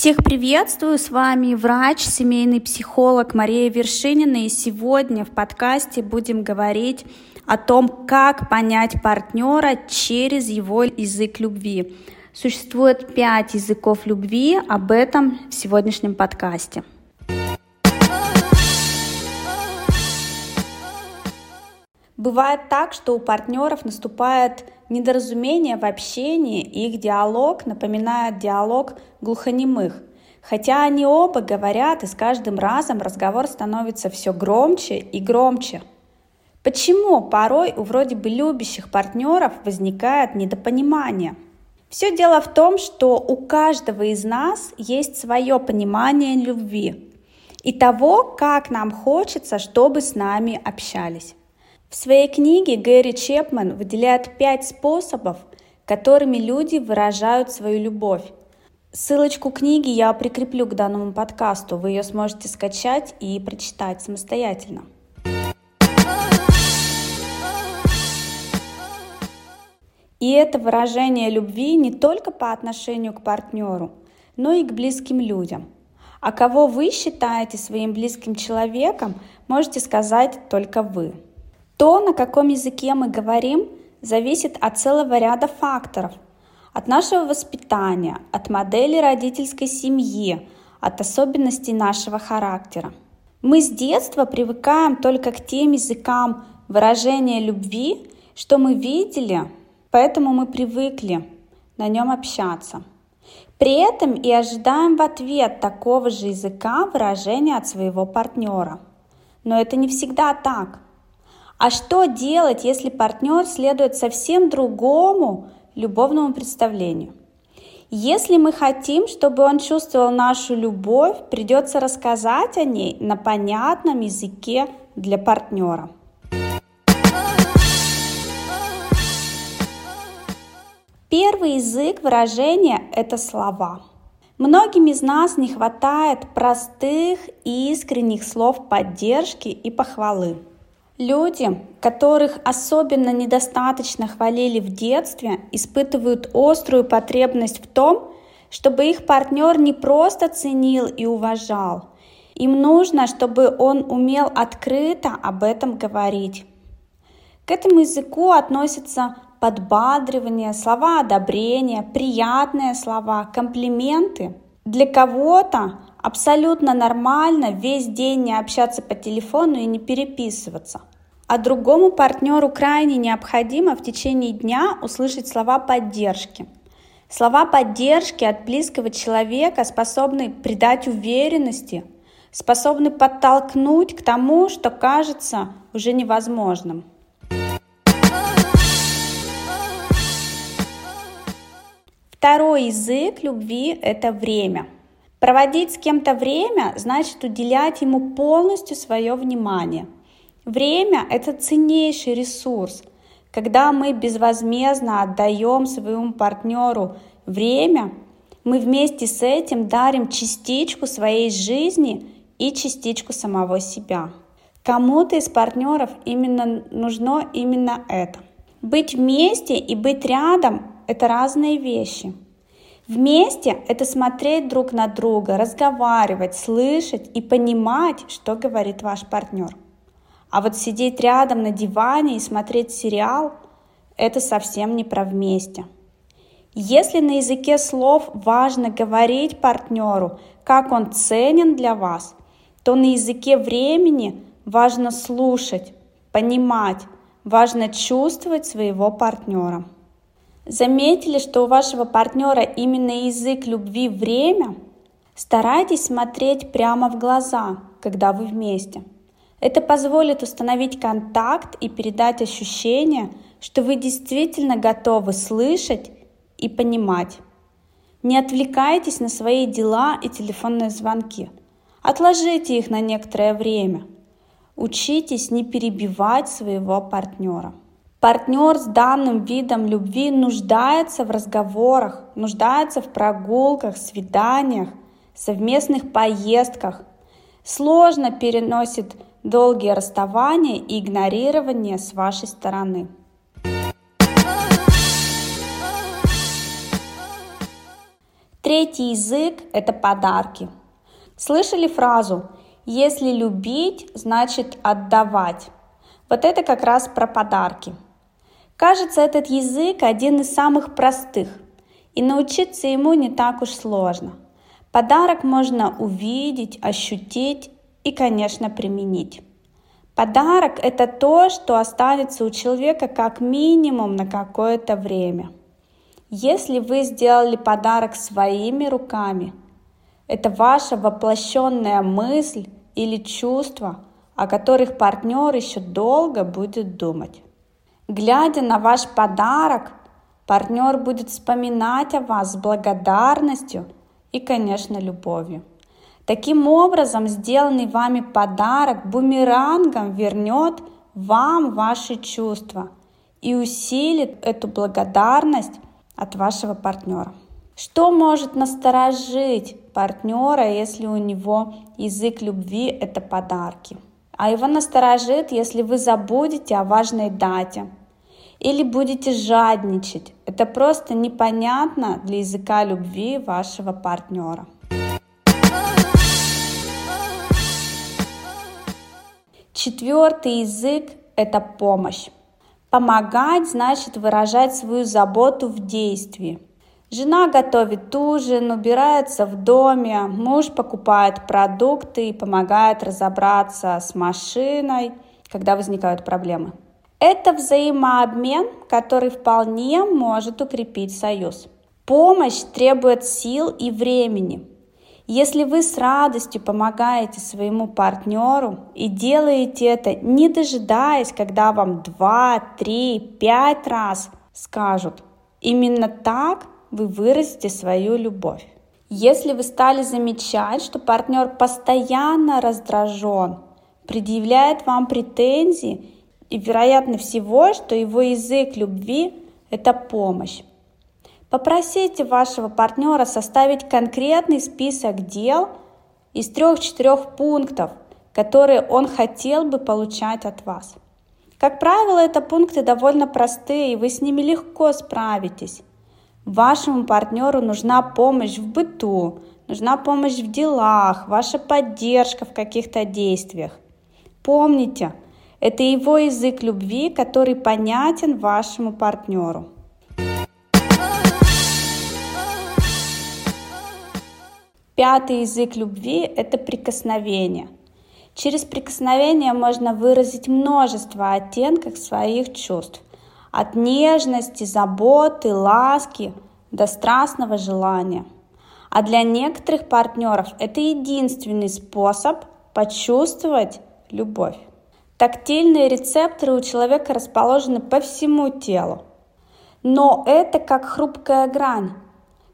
Всех приветствую, с вами врач, семейный психолог Мария Вершинина, и сегодня в подкасте будем говорить о том, как понять партнера через его язык любви. Существует пять языков любви, об этом в сегодняшнем подкасте. Бывает так, что у партнеров наступает недоразумение в общении, и их диалог напоминает диалог глухонемых. Хотя они оба говорят, и с каждым разом разговор становится все громче и громче. Почему порой у вроде бы любящих партнеров возникает недопонимание? Все дело в том, что у каждого из нас есть свое понимание любви и того, как нам хочется, чтобы с нами общались. В своей книге Гэри Чепман выделяет пять способов, которыми люди выражают свою любовь. Ссылочку книги я прикреплю к данному подкасту, вы ее сможете скачать и прочитать самостоятельно. И это выражение любви не только по отношению к партнеру, но и к близким людям. А кого вы считаете своим близким человеком, можете сказать только вы. То, на каком языке мы говорим, зависит от целого ряда факторов. От нашего воспитания, от модели родительской семьи, от особенностей нашего характера. Мы с детства привыкаем только к тем языкам выражения любви, что мы видели, поэтому мы привыкли на нем общаться. При этом и ожидаем в ответ такого же языка выражения от своего партнера. Но это не всегда так – а что делать, если партнер следует совсем другому любовному представлению? Если мы хотим, чтобы он чувствовал нашу любовь, придется рассказать о ней на понятном языке для партнера. Первый язык выражения – это слова. Многим из нас не хватает простых и искренних слов поддержки и похвалы. Люди, которых особенно недостаточно хвалили в детстве, испытывают острую потребность в том, чтобы их партнер не просто ценил и уважал. Им нужно, чтобы он умел открыто об этом говорить. К этому языку относятся подбадривание, слова одобрения, приятные слова, комплименты. Для кого-то абсолютно нормально весь день не общаться по телефону и не переписываться а другому партнеру крайне необходимо в течение дня услышать слова поддержки. Слова поддержки от близкого человека способны придать уверенности, способны подтолкнуть к тому, что кажется уже невозможным. Второй язык любви – это время. Проводить с кем-то время значит уделять ему полностью свое внимание – Время – это ценнейший ресурс. Когда мы безвозмездно отдаем своему партнеру время, мы вместе с этим дарим частичку своей жизни и частичку самого себя. Кому-то из партнеров именно нужно именно это. Быть вместе и быть рядом – это разные вещи. Вместе – это смотреть друг на друга, разговаривать, слышать и понимать, что говорит ваш партнер. А вот сидеть рядом на диване и смотреть сериал – это совсем не про вместе. Если на языке слов важно говорить партнеру, как он ценен для вас, то на языке времени важно слушать, понимать, важно чувствовать своего партнера. Заметили, что у вашего партнера именно язык любви время? Старайтесь смотреть прямо в глаза, когда вы вместе – это позволит установить контакт и передать ощущение, что вы действительно готовы слышать и понимать. Не отвлекайтесь на свои дела и телефонные звонки. Отложите их на некоторое время. Учитесь не перебивать своего партнера. Партнер с данным видом любви нуждается в разговорах, нуждается в прогулках, свиданиях, совместных поездках. Сложно переносит долгие расставания и игнорирование с вашей стороны. Третий язык – это подарки. Слышали фразу «если любить, значит отдавать». Вот это как раз про подарки. Кажется, этот язык один из самых простых, и научиться ему не так уж сложно. Подарок можно увидеть, ощутить и, конечно, применить. Подарок – это то, что останется у человека как минимум на какое-то время. Если вы сделали подарок своими руками, это ваша воплощенная мысль или чувство, о которых партнер еще долго будет думать. Глядя на ваш подарок, партнер будет вспоминать о вас с благодарностью и, конечно, любовью. Таким образом, сделанный вами подарок бумерангом вернет вам ваши чувства и усилит эту благодарность от вашего партнера. Что может насторожить партнера, если у него язык любви – это подарки? А его насторожит, если вы забудете о важной дате или будете жадничать. Это просто непонятно для языка любви вашего партнера. Четвертый язык – это помощь. Помогать значит выражать свою заботу в действии. Жена готовит ужин, убирается в доме, муж покупает продукты и помогает разобраться с машиной, когда возникают проблемы. Это взаимообмен, который вполне может укрепить союз. Помощь требует сил и времени. Если вы с радостью помогаете своему партнеру и делаете это, не дожидаясь, когда вам 2, 3, 5 раз скажут, именно так вы выразите свою любовь. Если вы стали замечать, что партнер постоянно раздражен, предъявляет вам претензии, и вероятно всего, что его язык любви – это помощь, Попросите вашего партнера составить конкретный список дел из трех-четырех пунктов, которые он хотел бы получать от вас. Как правило, это пункты довольно простые, и вы с ними легко справитесь. Вашему партнеру нужна помощь в быту, нужна помощь в делах, ваша поддержка в каких-то действиях. Помните, это его язык любви, который понятен вашему партнеру. Пятый язык любви – это прикосновение. Через прикосновение можно выразить множество оттенков своих чувств. От нежности, заботы, ласки до страстного желания. А для некоторых партнеров это единственный способ почувствовать любовь. Тактильные рецепторы у человека расположены по всему телу. Но это как хрупкая грань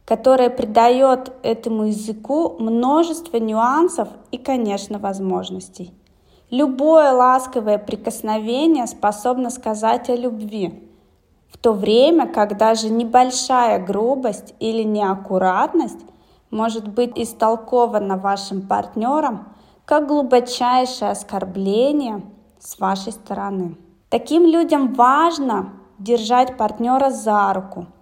которая придает этому языку множество нюансов и, конечно, возможностей. Любое ласковое прикосновение способно сказать о любви, в то время как даже небольшая грубость или неаккуратность может быть истолкована вашим партнером как глубочайшее оскорбление с вашей стороны. Таким людям важно держать партнера за руку –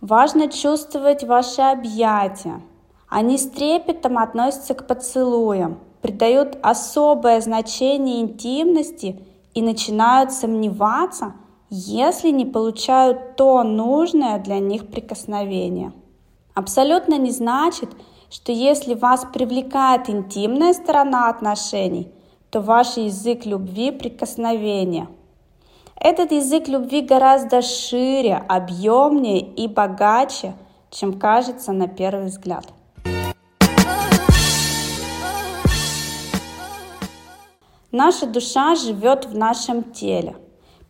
Важно чувствовать ваши объятия. Они с трепетом относятся к поцелуям, придают особое значение интимности и начинают сомневаться, если не получают то нужное для них прикосновение. Абсолютно не значит, что если вас привлекает интимная сторона отношений, то ваш язык любви – прикосновение – этот язык любви гораздо шире, объемнее и богаче, чем кажется на первый взгляд. Наша душа живет в нашем теле.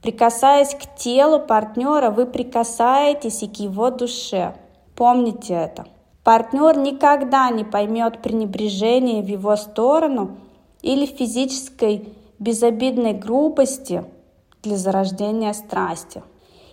Прикасаясь к телу партнера, вы прикасаетесь и к его душе. Помните это. Партнер никогда не поймет пренебрежение в его сторону или физической безобидной грубости – для зарождения страсти.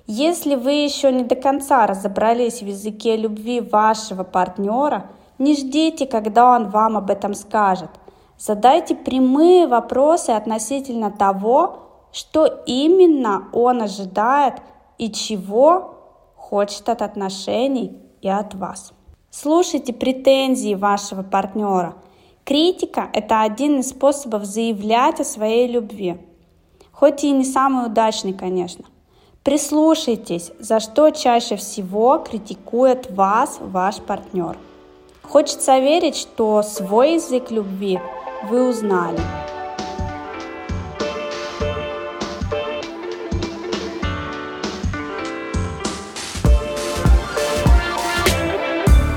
Если вы еще не до конца разобрались в языке любви вашего партнера, не ждите, когда он вам об этом скажет. Задайте прямые вопросы относительно того, что именно он ожидает и чего хочет от отношений и от вас. Слушайте претензии вашего партнера. Критика – это один из способов заявлять о своей любви. Хоть и не самый удачный, конечно. Прислушайтесь, за что чаще всего критикует вас ваш партнер. Хочется верить, что свой язык любви вы узнали –